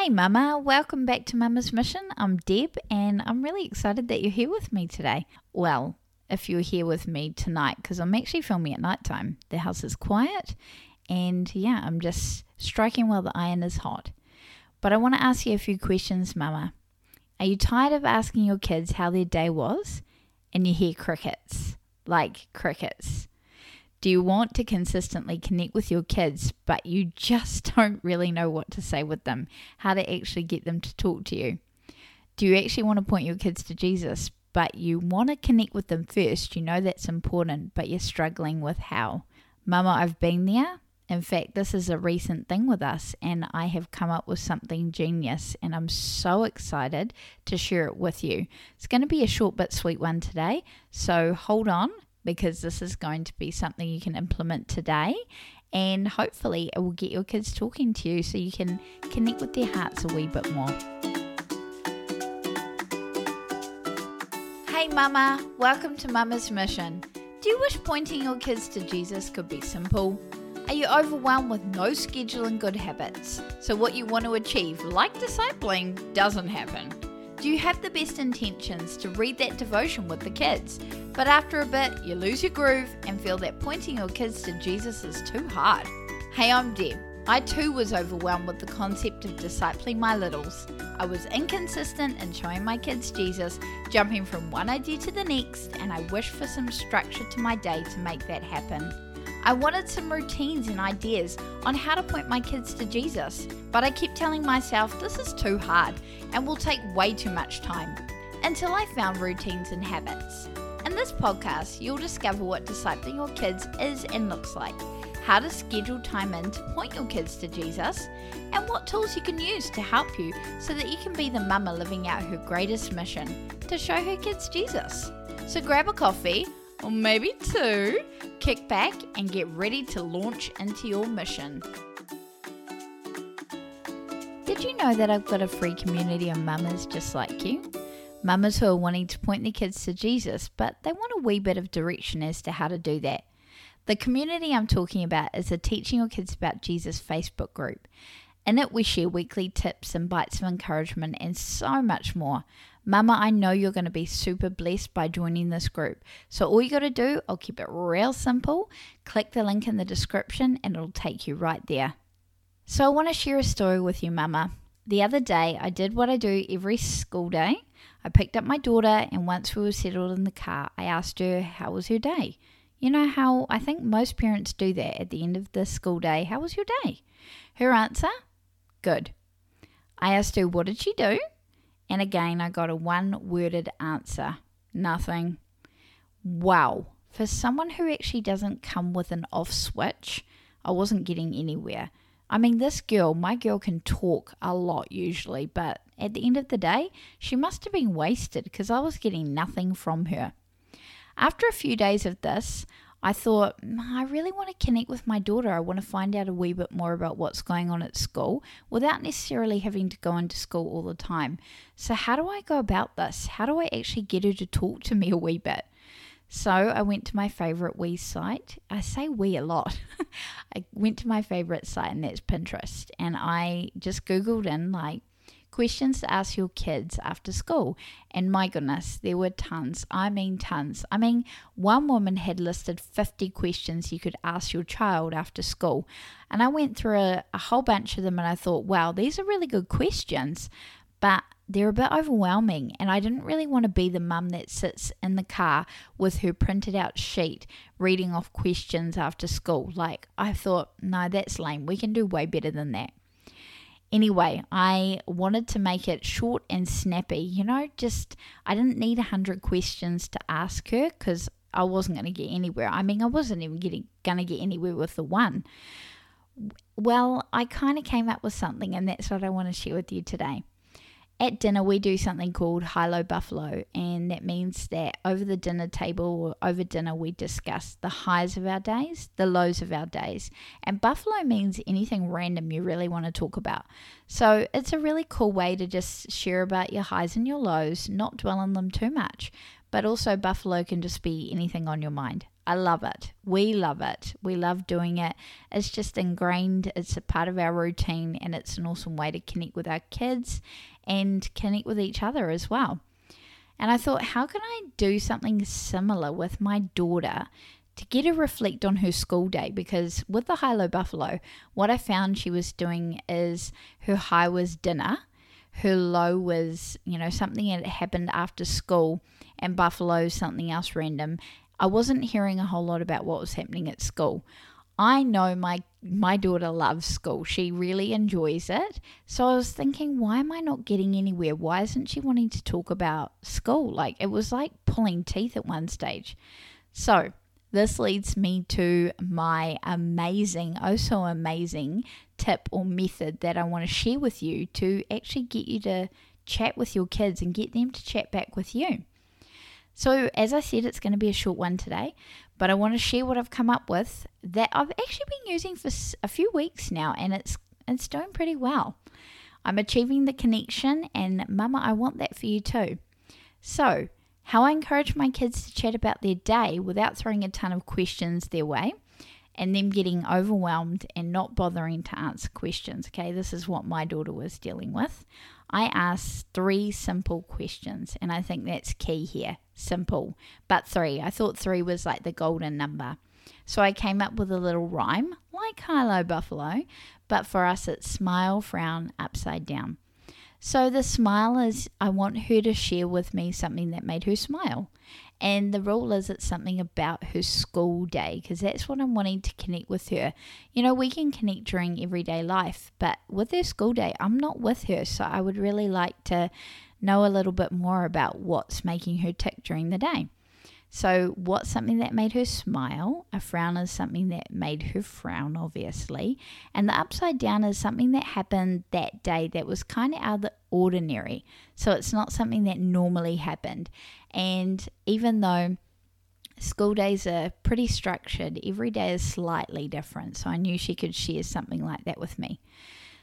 Hey, Mama, welcome back to Mama's Mission. I'm Deb, and I'm really excited that you're here with me today. Well, if you're here with me tonight, because I'm actually filming at night time. The house is quiet, and yeah, I'm just striking while the iron is hot. But I want to ask you a few questions, Mama. Are you tired of asking your kids how their day was and you hear crickets? Like crickets. Do you want to consistently connect with your kids, but you just don't really know what to say with them, how to actually get them to talk to you? Do you actually want to point your kids to Jesus, but you want to connect with them first? You know that's important, but you're struggling with how. Mama, I've been there. In fact, this is a recent thing with us, and I have come up with something genius, and I'm so excited to share it with you. It's going to be a short but sweet one today, so hold on because this is going to be something you can implement today and hopefully it will get your kids talking to you so you can connect with their hearts a wee bit more. Hey, Mama, welcome to Mama's Mission. Do you wish pointing your kids to Jesus could be simple? Are you overwhelmed with no schedule and good habits? So, what you want to achieve, like discipling, doesn't happen? Do you have the best intentions to read that devotion with the kids, but after a bit you lose your groove and feel that pointing your kids to Jesus is too hard? Hey, I'm Deb. I too was overwhelmed with the concept of discipling my littles. I was inconsistent in showing my kids Jesus, jumping from one idea to the next, and I wished for some structure to my day to make that happen. I wanted some routines and ideas on how to point my kids to Jesus, but I kept telling myself this is too hard and will take way too much time until I found routines and habits. In this podcast, you'll discover what discipling your kids is and looks like, how to schedule time in to point your kids to Jesus, and what tools you can use to help you so that you can be the mama living out her greatest mission to show her kids Jesus. So grab a coffee, or maybe two, kick back, and get ready to launch into your mission. Did you know that I've got a free community of mamas just like you? Mamas who are wanting to point their kids to Jesus, but they want a wee bit of direction as to how to do that. The community I'm talking about is the Teaching Your Kids About Jesus Facebook group. In it, we share weekly tips and bites of encouragement and so much more. Mama, I know you're going to be super blessed by joining this group. So, all you got to do, I'll keep it real simple. Click the link in the description and it'll take you right there. So, I want to share a story with you, Mama. The other day, I did what I do every school day. I picked up my daughter, and once we were settled in the car, I asked her, How was her day? You know how I think most parents do that at the end of the school day. How was your day? Her answer, Good. I asked her, What did she do? And again, I got a one worded answer nothing. Wow. For someone who actually doesn't come with an off switch, I wasn't getting anywhere. I mean, this girl, my girl can talk a lot usually, but at the end of the day, she must have been wasted because I was getting nothing from her. After a few days of this, I thought, mm, I really want to connect with my daughter. I want to find out a wee bit more about what's going on at school without necessarily having to go into school all the time. So, how do I go about this? How do I actually get her to talk to me a wee bit? So, I went to my favorite wee site. I say we a lot. I went to my favorite site, and that's Pinterest. And I just Googled in like questions to ask your kids after school. And my goodness, there were tons. I mean, tons. I mean, one woman had listed 50 questions you could ask your child after school. And I went through a, a whole bunch of them and I thought, wow, these are really good questions. But they're a bit overwhelming, and I didn't really want to be the mum that sits in the car with her printed out sheet reading off questions after school. Like, I thought, no, that's lame. We can do way better than that. Anyway, I wanted to make it short and snappy. You know, just I didn't need a hundred questions to ask her because I wasn't going to get anywhere. I mean, I wasn't even getting going to get anywhere with the one. Well, I kind of came up with something, and that's what I want to share with you today at dinner we do something called high low buffalo and that means that over the dinner table or over dinner we discuss the highs of our days the lows of our days. And buffalo means anything random you really want to talk about. So it's a really cool way to just share about your highs and your lows not dwell on them too much. But also buffalo can just be anything on your mind I love it. We love it. We love doing it. It's just ingrained, it's a part of our routine, and it's an awesome way to connect with our kids and connect with each other as well. And I thought, how can I do something similar with my daughter to get her reflect on her school day? Because with the high low buffalo, what I found she was doing is her high was dinner, her low was, you know, something that happened after school, and buffalo something else random. I wasn't hearing a whole lot about what was happening at school. I know my my daughter loves school. She really enjoys it. So I was thinking, why am I not getting anywhere? Why isn't she wanting to talk about school? Like it was like pulling teeth at one stage. So this leads me to my amazing, oh so amazing tip or method that I want to share with you to actually get you to chat with your kids and get them to chat back with you. So, as I said, it's going to be a short one today, but I want to share what I've come up with that I've actually been using for a few weeks now, and it's it's doing pretty well. I'm achieving the connection, and Mama, I want that for you too. So, how I encourage my kids to chat about their day without throwing a ton of questions their way and them getting overwhelmed and not bothering to answer questions. Okay, this is what my daughter was dealing with. I asked three simple questions, and I think that's key here. Simple, but three. I thought three was like the golden number. So I came up with a little rhyme, like High Low Buffalo, but for us it's smile, frown, upside down. So the smile is I want her to share with me something that made her smile. And the rule is it's something about her school day because that's what I'm wanting to connect with her. You know, we can connect during everyday life, but with her school day, I'm not with her. So I would really like to know a little bit more about what's making her tick during the day. So, what's something that made her smile? A frown is something that made her frown, obviously. And the upside down is something that happened that day that was kind of out of the ordinary. So, it's not something that normally happened. And even though school days are pretty structured, every day is slightly different. So, I knew she could share something like that with me.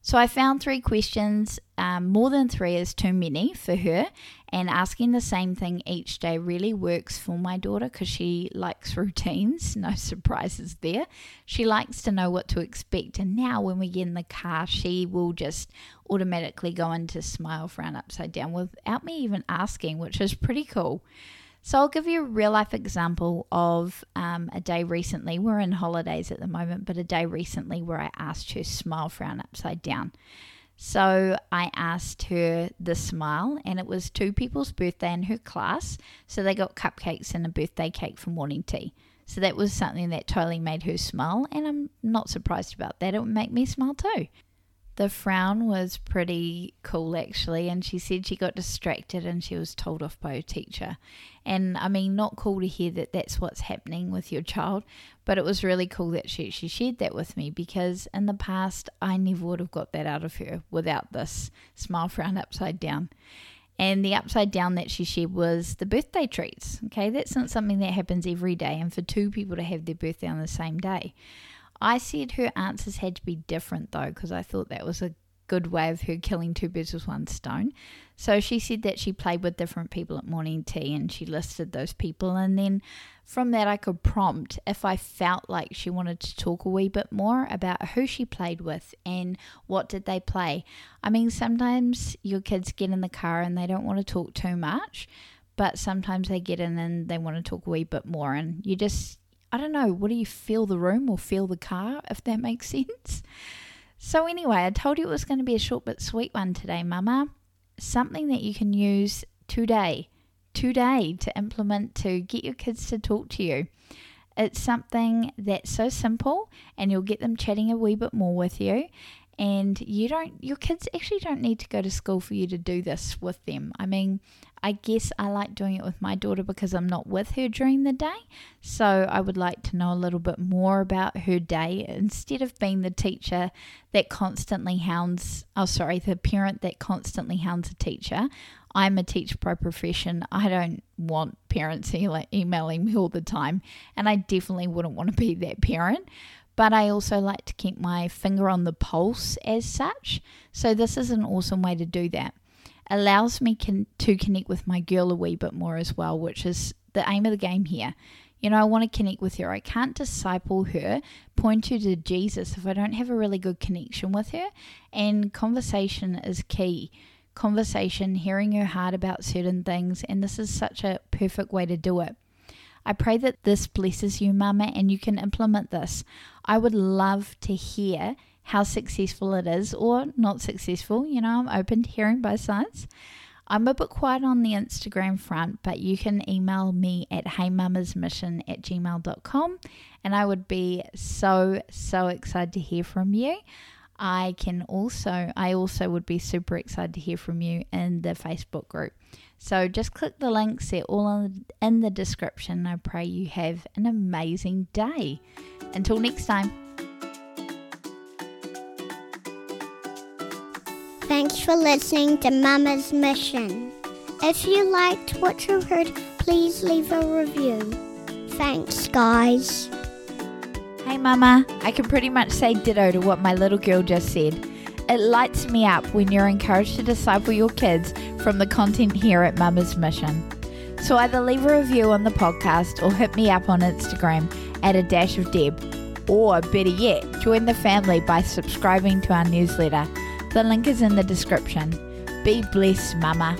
So I found three questions. Um, more than three is too many for her, and asking the same thing each day really works for my daughter because she likes routines. No surprises there. She likes to know what to expect, and now when we get in the car, she will just automatically go into smile, frown, upside down without me even asking, which is pretty cool. So I'll give you a real life example of um, a day recently. We're in holidays at the moment, but a day recently where I asked her smile frown upside down. So I asked her the smile, and it was two people's birthday in her class. So they got cupcakes and a birthday cake for morning tea. So that was something that totally made her smile, and I'm not surprised about that. It would make me smile too. The frown was pretty cool actually, and she said she got distracted and she was told off by her teacher. And I mean, not cool to hear that that's what's happening with your child, but it was really cool that she, she shared that with me because in the past I never would have got that out of her without this smile frown upside down. And the upside down that she shared was the birthday treats. Okay, that's not something that happens every day, and for two people to have their birthday on the same day. I said her answers had to be different though, because I thought that was a good way of her killing two birds with one stone. So she said that she played with different people at morning tea and she listed those people. And then from that, I could prompt if I felt like she wanted to talk a wee bit more about who she played with and what did they play. I mean, sometimes your kids get in the car and they don't want to talk too much, but sometimes they get in and they want to talk a wee bit more. And you just I don't know, what do you feel the room or feel the car, if that makes sense? So, anyway, I told you it was going to be a short but sweet one today, Mama. Something that you can use today, today to implement to get your kids to talk to you. It's something that's so simple and you'll get them chatting a wee bit more with you and you don't your kids actually don't need to go to school for you to do this with them. I mean i guess i like doing it with my daughter because i'm not with her during the day. So i would like to know a little bit more about her day instead of being the teacher that constantly hounds oh sorry the parent that constantly hounds a teacher. I'm a teacher by profession. I don't want parents emailing me all the time. And i definitely wouldn't want to be that parent but I also like to keep my finger on the pulse as such. So, this is an awesome way to do that. Allows me con- to connect with my girl a wee bit more as well, which is the aim of the game here. You know, I want to connect with her. I can't disciple her, point her to Jesus if I don't have a really good connection with her. And conversation is key. Conversation, hearing her heart about certain things, and this is such a perfect way to do it. I pray that this blesses you, Mama, and you can implement this. I would love to hear how successful it is or not successful. You know, I'm open to hearing both sides. I'm a bit quiet on the Instagram front, but you can email me at heymamasmission at gmail.com and I would be so, so excited to hear from you. I can also, I also would be super excited to hear from you in the Facebook group. So just click the links, they're all in the description. I pray you have an amazing day. Until next time. Thanks for listening to Mama's Mission. If you liked what you heard, please leave a review. Thanks, guys. Hey, Mama. I can pretty much say ditto to what my little girl just said. It lights me up when you're encouraged to disciple your kids from the content here at Mama's Mission. So either leave a review on the podcast or hit me up on Instagram at a dash of Deb. Or better yet, join the family by subscribing to our newsletter. The link is in the description. Be blessed, Mama.